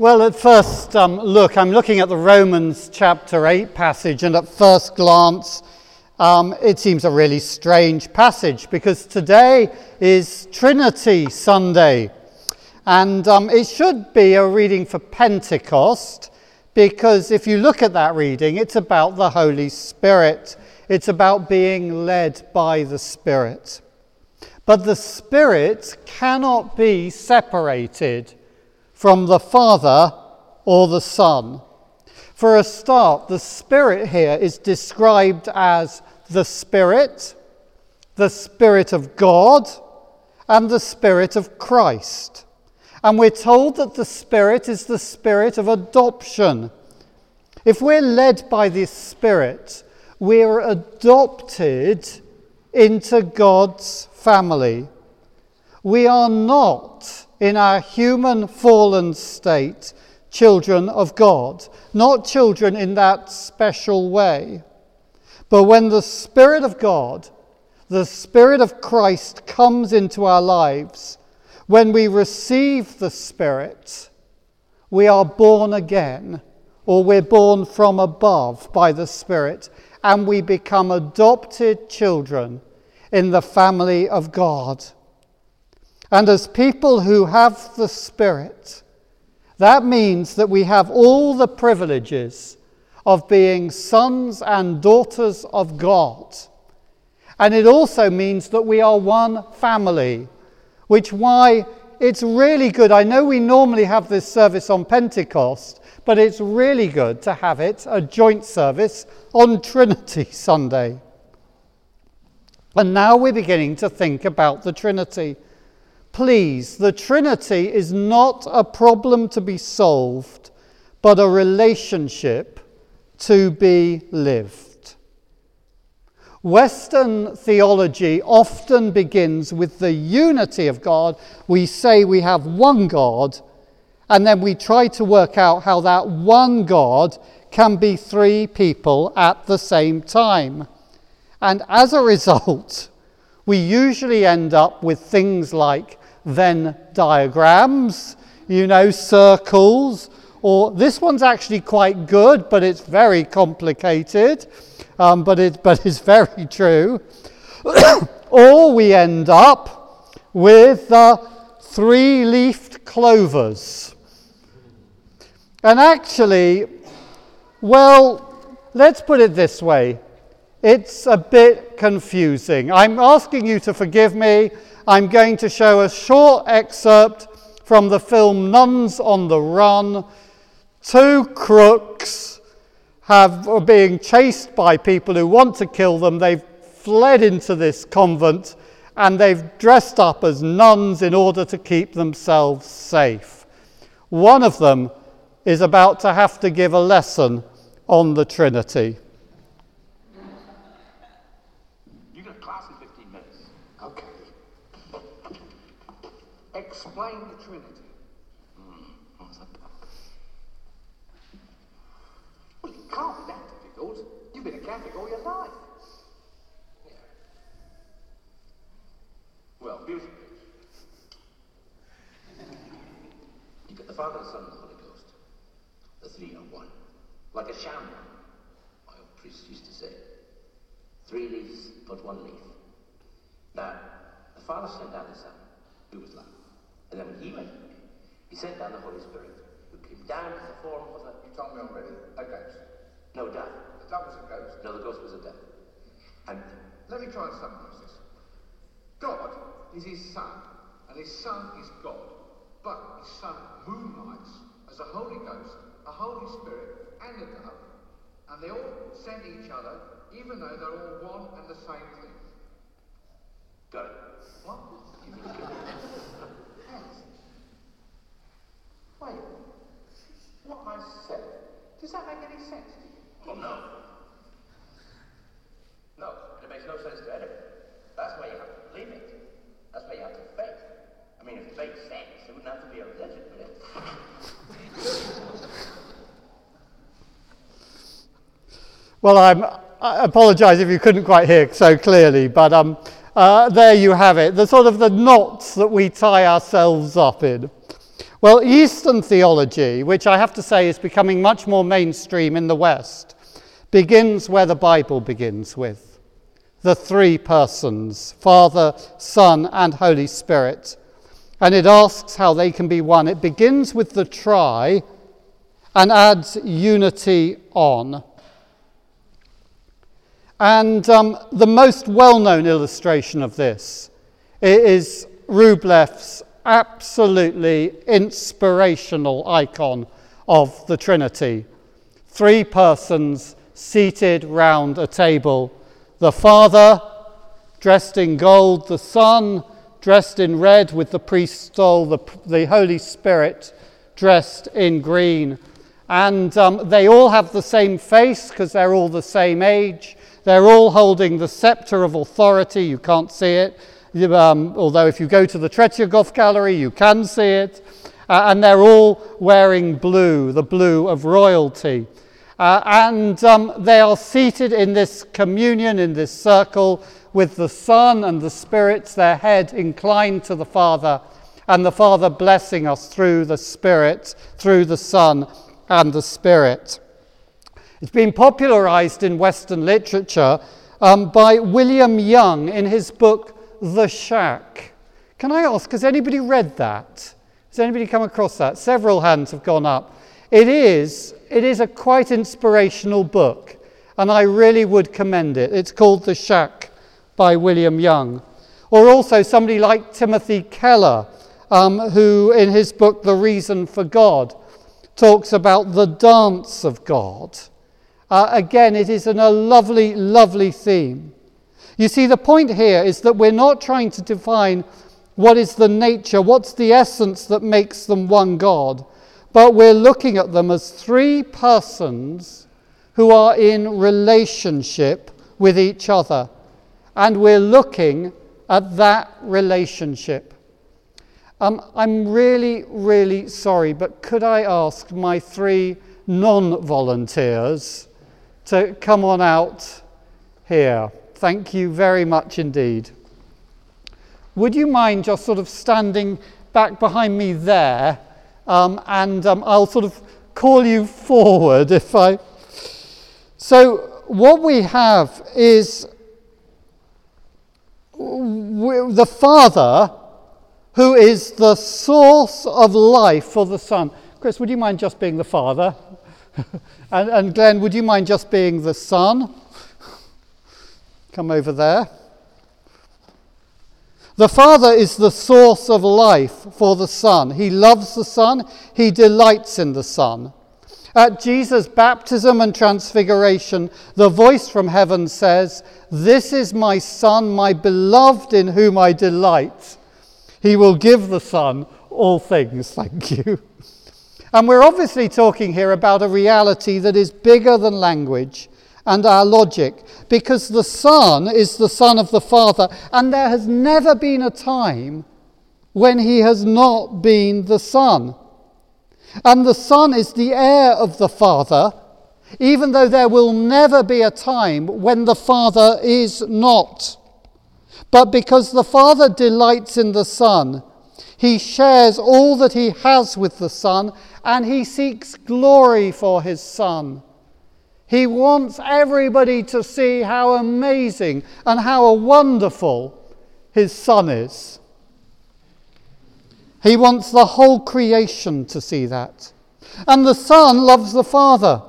Well, at first um, look, I'm looking at the Romans chapter 8 passage, and at first glance, um, it seems a really strange passage because today is Trinity Sunday. And um, it should be a reading for Pentecost because if you look at that reading, it's about the Holy Spirit. It's about being led by the Spirit. But the Spirit cannot be separated from the Father or the Son. For a start, the Spirit here is described as the Spirit, the Spirit of God, and the Spirit of Christ. And we're told that the Spirit is the Spirit of adoption. If we're led by this Spirit, we're adopted into God's family. We are not in our human fallen state, children of God, not children in that special way. But when the Spirit of God, the Spirit of Christ comes into our lives, when we receive the Spirit, we are born again, or we're born from above by the Spirit, and we become adopted children in the family of God. And as people who have the Spirit, that means that we have all the privileges of being sons and daughters of God. And it also means that we are one family, which why it's really good. I know we normally have this service on Pentecost, but it's really good to have it, a joint service, on Trinity Sunday. And now we're beginning to think about the Trinity. Please, the Trinity is not a problem to be solved, but a relationship to be lived. Western theology often begins with the unity of God. We say we have one God, and then we try to work out how that one God can be three people at the same time. And as a result, we usually end up with things like Venn diagrams, you know, circles, or this one's actually quite good, but it's very complicated, um, but, it, but it's very true. or we end up with uh, three leafed clovers. And actually, well, let's put it this way it's a bit confusing. I'm asking you to forgive me. I'm going to show a short excerpt from the film Nuns on the Run. Two crooks have, are being chased by people who want to kill them. They've fled into this convent and they've dressed up as nuns in order to keep themselves safe. One of them is about to have to give a lesson on the Trinity. explain the Trinity. Mm, well, it can't be that difficult. You've been a Catholic all your life. Yeah. Well, beautiful. You've got the Father, Son, and the Holy Ghost. The three are one. Like a sham my old priest used to say. Three leaves, but one leaf. Now, the Father sent down the Son, who was love. And then when he went, he sent down the Holy Spirit, who came down in the form of a... You told me already, a ghost. No, dove. That was a ghost. No, the ghost was a dove. And let me try and summarize this. God is his son, and his son is God. But son moonlights as a Holy Ghost, a Holy Spirit, and a dove, and they all send each other, even though they're all one and the same thing. Got it. What? Wait, what I said, does that make any sense to you? Well, no. No, it makes no sense to anyone. That's why you have to believe it. That's why you have to faith. I mean, if it makes sense, it wouldn't have to be a religion, would it? Well, I'm, I apologize if you couldn't quite hear so clearly, but um, uh, there you have it, the sort of the knots that we tie ourselves up in. Well, Eastern theology, which I have to say is becoming much more mainstream in the West, begins where the Bible begins with the three persons Father, Son, and Holy Spirit. And it asks how they can be one. It begins with the try and adds unity on. And um, the most well known illustration of this is Rublev's absolutely inspirational icon of the Trinity. Three persons seated round a table the Father, dressed in gold, the Son, dressed in red with the priest's stole, the, the Holy Spirit, dressed in green. And um, they all have the same face because they're all the same age. They're all holding the scepter of authority. You can't see it. Um, although, if you go to the Tretyakov Gallery, you can see it. Uh, and they're all wearing blue, the blue of royalty. Uh, and um, they are seated in this communion, in this circle, with the Son and the Spirit, their head inclined to the Father, and the Father blessing us through the Spirit, through the Son and the Spirit. It's been popularized in Western literature um, by William Young in his book The Shack. Can I ask, has anybody read that? Has anybody come across that? Several hands have gone up. It is it is a quite inspirational book, and I really would commend it. It's called The Shack by William Young. Or also somebody like Timothy Keller, um, who in his book The Reason for God talks about the dance of God. Uh, again, it is a lovely, lovely theme. You see, the point here is that we're not trying to define what is the nature, what's the essence that makes them one God but we're looking at them as three persons who are in relationship with each other. And we're looking at that relationship. Um, I'm really, really sorry, but could I ask my three non volunteers to come on out here? Thank you very much indeed. Would you mind just sort of standing back behind me there? Um, and um, I'll sort of call you forward if I. So, what we have is the Father who is the source of life for the Son. Chris, would you mind just being the Father? and, and Glenn, would you mind just being the Son? Come over there. The Father is the source of life for the Son. He loves the Son, He delights in the Son. At Jesus' baptism and transfiguration, the voice from heaven says, This is my Son, my beloved, in whom I delight. He will give the Son all things. Thank you. And we're obviously talking here about a reality that is bigger than language and our logic because the Son is the Son of the Father, and there has never been a time when he has not been the Son. And the Son is the heir of the Father, even though there will never be a time when the Father is not. But because the Father delights in the Son, he shares all that he has with the Son, and he seeks glory for his Son. He wants everybody to see how amazing and how wonderful his son is. He wants the whole creation to see that. And the Son loves the Father.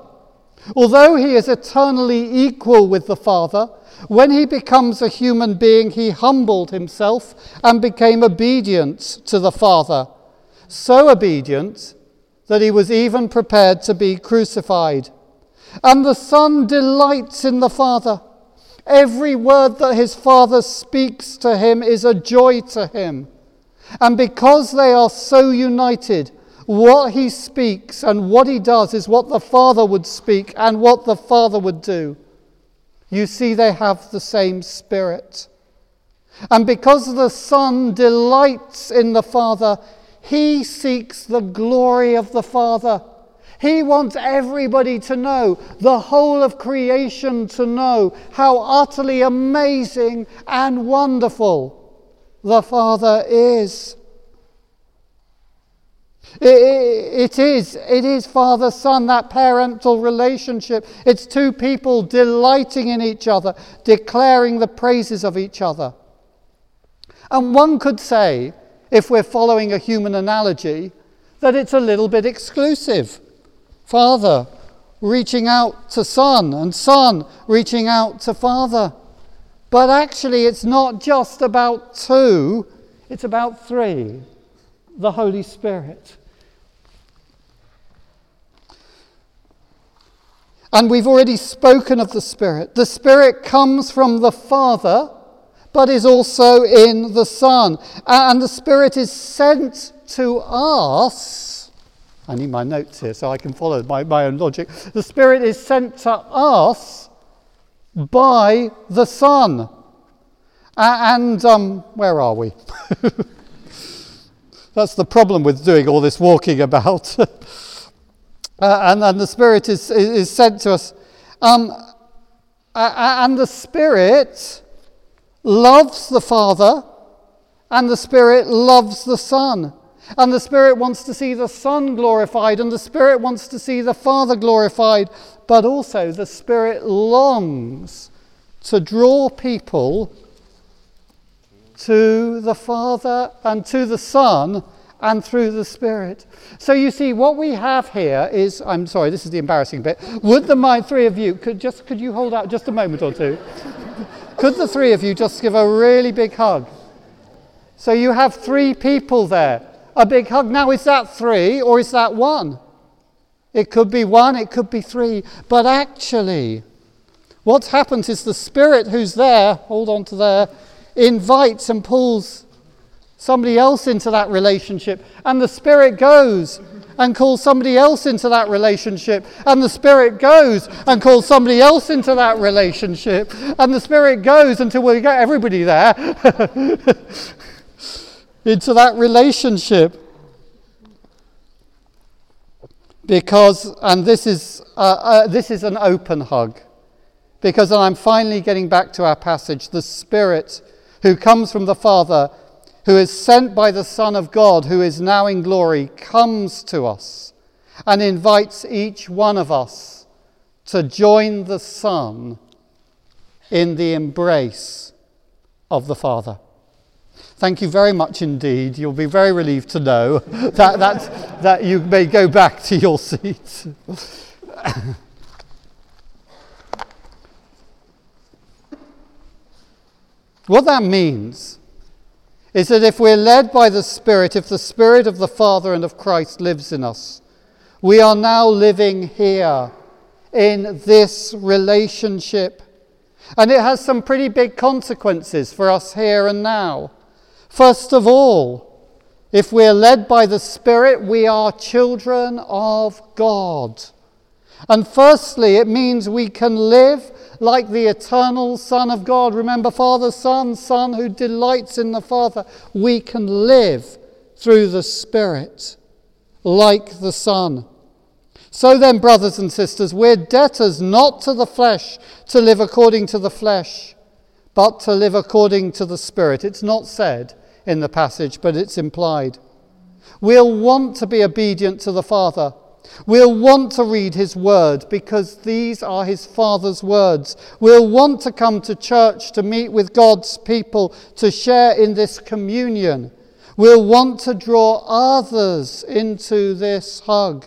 Although he is eternally equal with the Father, when he becomes a human being, he humbled himself and became obedient to the Father. So obedient that he was even prepared to be crucified. And the Son delights in the Father. Every word that his Father speaks to him is a joy to him. And because they are so united, what he speaks and what he does is what the Father would speak and what the Father would do. You see, they have the same spirit. And because the Son delights in the Father, he seeks the glory of the Father. He wants everybody to know, the whole of creation to know, how utterly amazing and wonderful the Father is. It, it, it is, it is father son, that parental relationship. It's two people delighting in each other, declaring the praises of each other. And one could say, if we're following a human analogy, that it's a little bit exclusive. Father reaching out to son, and son reaching out to father. But actually, it's not just about two, it's about three the Holy Spirit. And we've already spoken of the Spirit. The Spirit comes from the Father, but is also in the Son. And the Spirit is sent to us. I need my notes here so I can follow my, my own logic. The Spirit is sent to us by the Son. And um, where are we? That's the problem with doing all this walking about. Uh, and, and the Spirit is, is sent to us. Um, and the Spirit loves the Father, and the Spirit loves the Son. And the Spirit wants to see the Son glorified, and the Spirit wants to see the Father glorified. But also, the Spirit longs to draw people to the Father and to the Son and through the Spirit. So you see, what we have here is I'm sorry, this is the embarrassing bit. Would the my three of you could just could you hold out just a moment or two? Could the three of you just give a really big hug? So you have three people there. A big hug. Now, is that three or is that one? It could be one, it could be three. But actually, what happens is the Spirit who's there, hold on to there, invites and pulls somebody else into that relationship. And the Spirit goes and calls somebody else into that relationship. And the Spirit goes and calls somebody else into that relationship. And the Spirit goes until we get everybody there into that relationship. Because, and this is, uh, uh, this is an open hug. Because, and I'm finally getting back to our passage, the Spirit who comes from the Father who is sent by the Son of God, who is now in glory, comes to us and invites each one of us to join the Son in the embrace of the Father. Thank you very much indeed. You'll be very relieved to know that, that, that you may go back to your seats. what that means is that if we're led by the Spirit, if the Spirit of the Father and of Christ lives in us, we are now living here in this relationship. And it has some pretty big consequences for us here and now. First of all, if we're led by the Spirit, we are children of God. And firstly, it means we can live like the eternal Son of God. Remember, Father, Son, Son who delights in the Father. We can live through the Spirit like the Son. So then, brothers and sisters, we're debtors not to the flesh to live according to the flesh, but to live according to the Spirit. It's not said in the passage, but it's implied. We'll want to be obedient to the Father We'll want to read his word because these are his Father's words. We'll want to come to church to meet with God's people, to share in this communion. We'll want to draw others into this hug.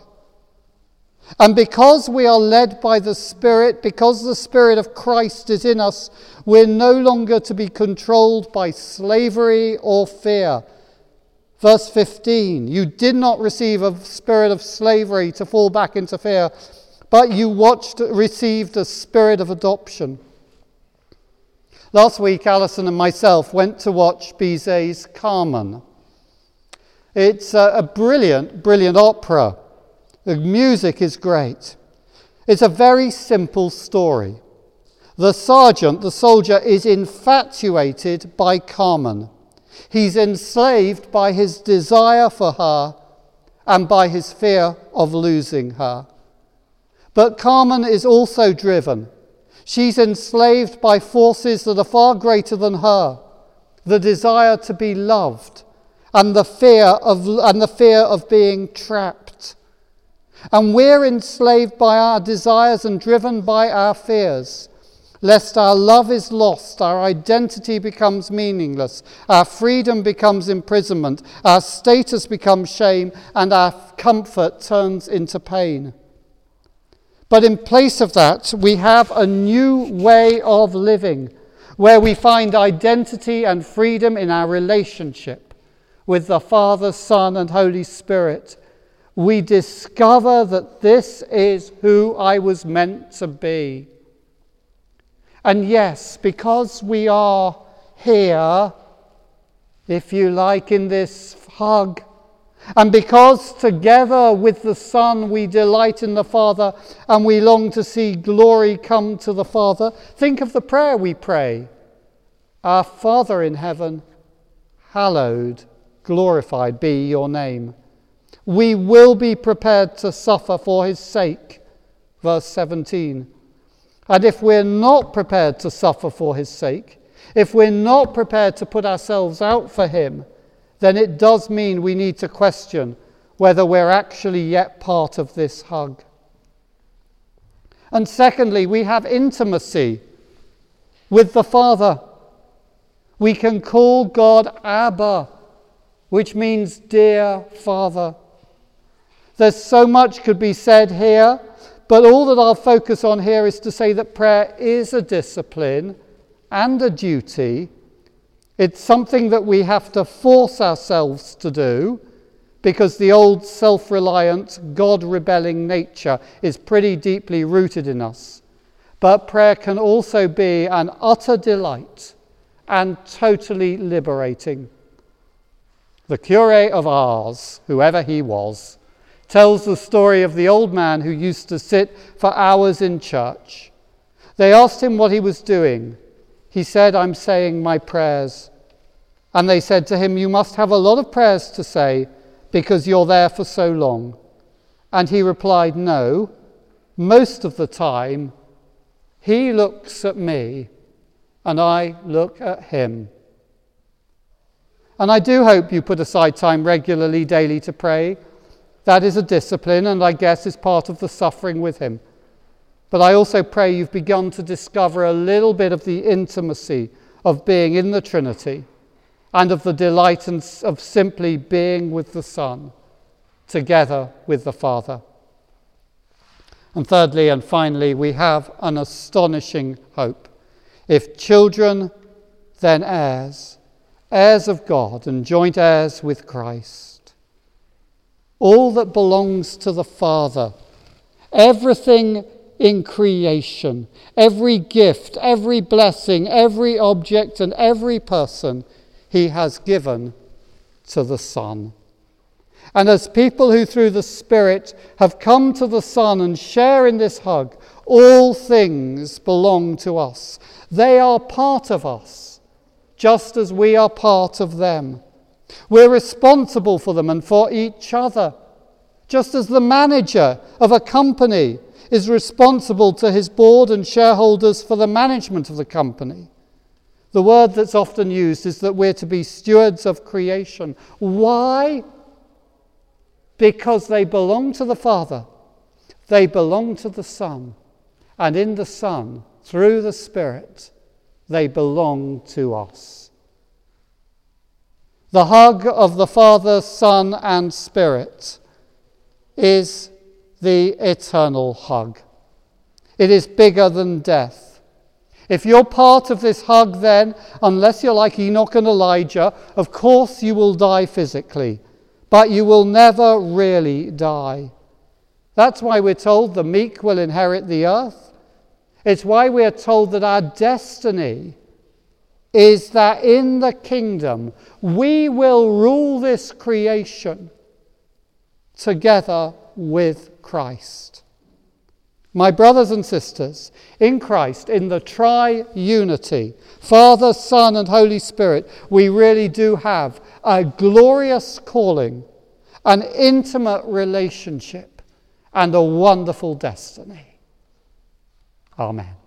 And because we are led by the Spirit, because the Spirit of Christ is in us, we're no longer to be controlled by slavery or fear. Verse 15 You did not receive a spirit of slavery to fall back into fear, but you watched, received a spirit of adoption. Last week, Alison and myself went to watch Bizet's Carmen. It's a, a brilliant, brilliant opera. The music is great. It's a very simple story. The sergeant, the soldier, is infatuated by Carmen. He's enslaved by his desire for her and by his fear of losing her. But Carmen is also driven. She's enslaved by forces that are far greater than her the desire to be loved and the fear of, and the fear of being trapped. And we're enslaved by our desires and driven by our fears. Lest our love is lost, our identity becomes meaningless, our freedom becomes imprisonment, our status becomes shame, and our comfort turns into pain. But in place of that, we have a new way of living where we find identity and freedom in our relationship with the Father, Son, and Holy Spirit we discover that this is who I was meant to be. And yes, because we are here, if you like, in this hug, and because together with the Son we delight in the Father and we long to see glory come to the Father, think of the prayer we pray Our Father in heaven, hallowed, glorified be your name. We will be prepared to suffer for his sake. Verse 17. And if we're not prepared to suffer for his sake, if we're not prepared to put ourselves out for him, then it does mean we need to question whether we're actually yet part of this hug. And secondly, we have intimacy with the Father. We can call God Abba, which means dear Father. There's so much could be said here, but all that I'll focus on here is to say that prayer is a discipline and a duty. It's something that we have to force ourselves to do because the old self reliant, God rebelling nature is pretty deeply rooted in us. But prayer can also be an utter delight and totally liberating. The Curé of Ars, whoever he was, tells the story of the old man who used to sit for hours in church. They asked him what he was doing. He said, I'm saying my prayers. And they said to him, You must have a lot of prayers to say because you're there for so long. And he replied, No, most of the time, he looks at me and I look at him. And I do hope you put aside time regularly, daily to pray. That is a discipline, and I guess is part of the suffering with Him. But I also pray you've begun to discover a little bit of the intimacy of being in the Trinity and of the delight of simply being with the Son together with the Father. And thirdly and finally, we have an astonishing hope. If children, then heirs, heirs of God and joint heirs with Christ all that belongs to the Father, everything in creation, every gift, every blessing, every object, and every person he has given to the Son. And as people who through the Spirit have come to the Son and share in this hug, all things belong to us. They are part of us, just as we are part of them. We're responsible for them and for each other, just as the manager of a company is responsible to his board and shareholders for the management of the company. The word that's often used is that we're to be stewards of creation. Why? Because they belong to the Father, they belong to the Son, and in the Son, through the Spirit, they belong to us. The hug of the Father, Son, and Spirit is the eternal hug. It is bigger than death. If you're part of this hug, then, unless you're like Enoch and Elijah, of course you will die physically, but you will never really die. That's why we're told the meek will inherit the earth. It's why we are told that our destiny is that in the kingdom we will rule this creation together with Christ. My brothers and sisters, in Christ, in the tri unity, Father, Son, and Holy Spirit, we really do have a glorious calling, an intimate relationship, and a wonderful destiny. Amen.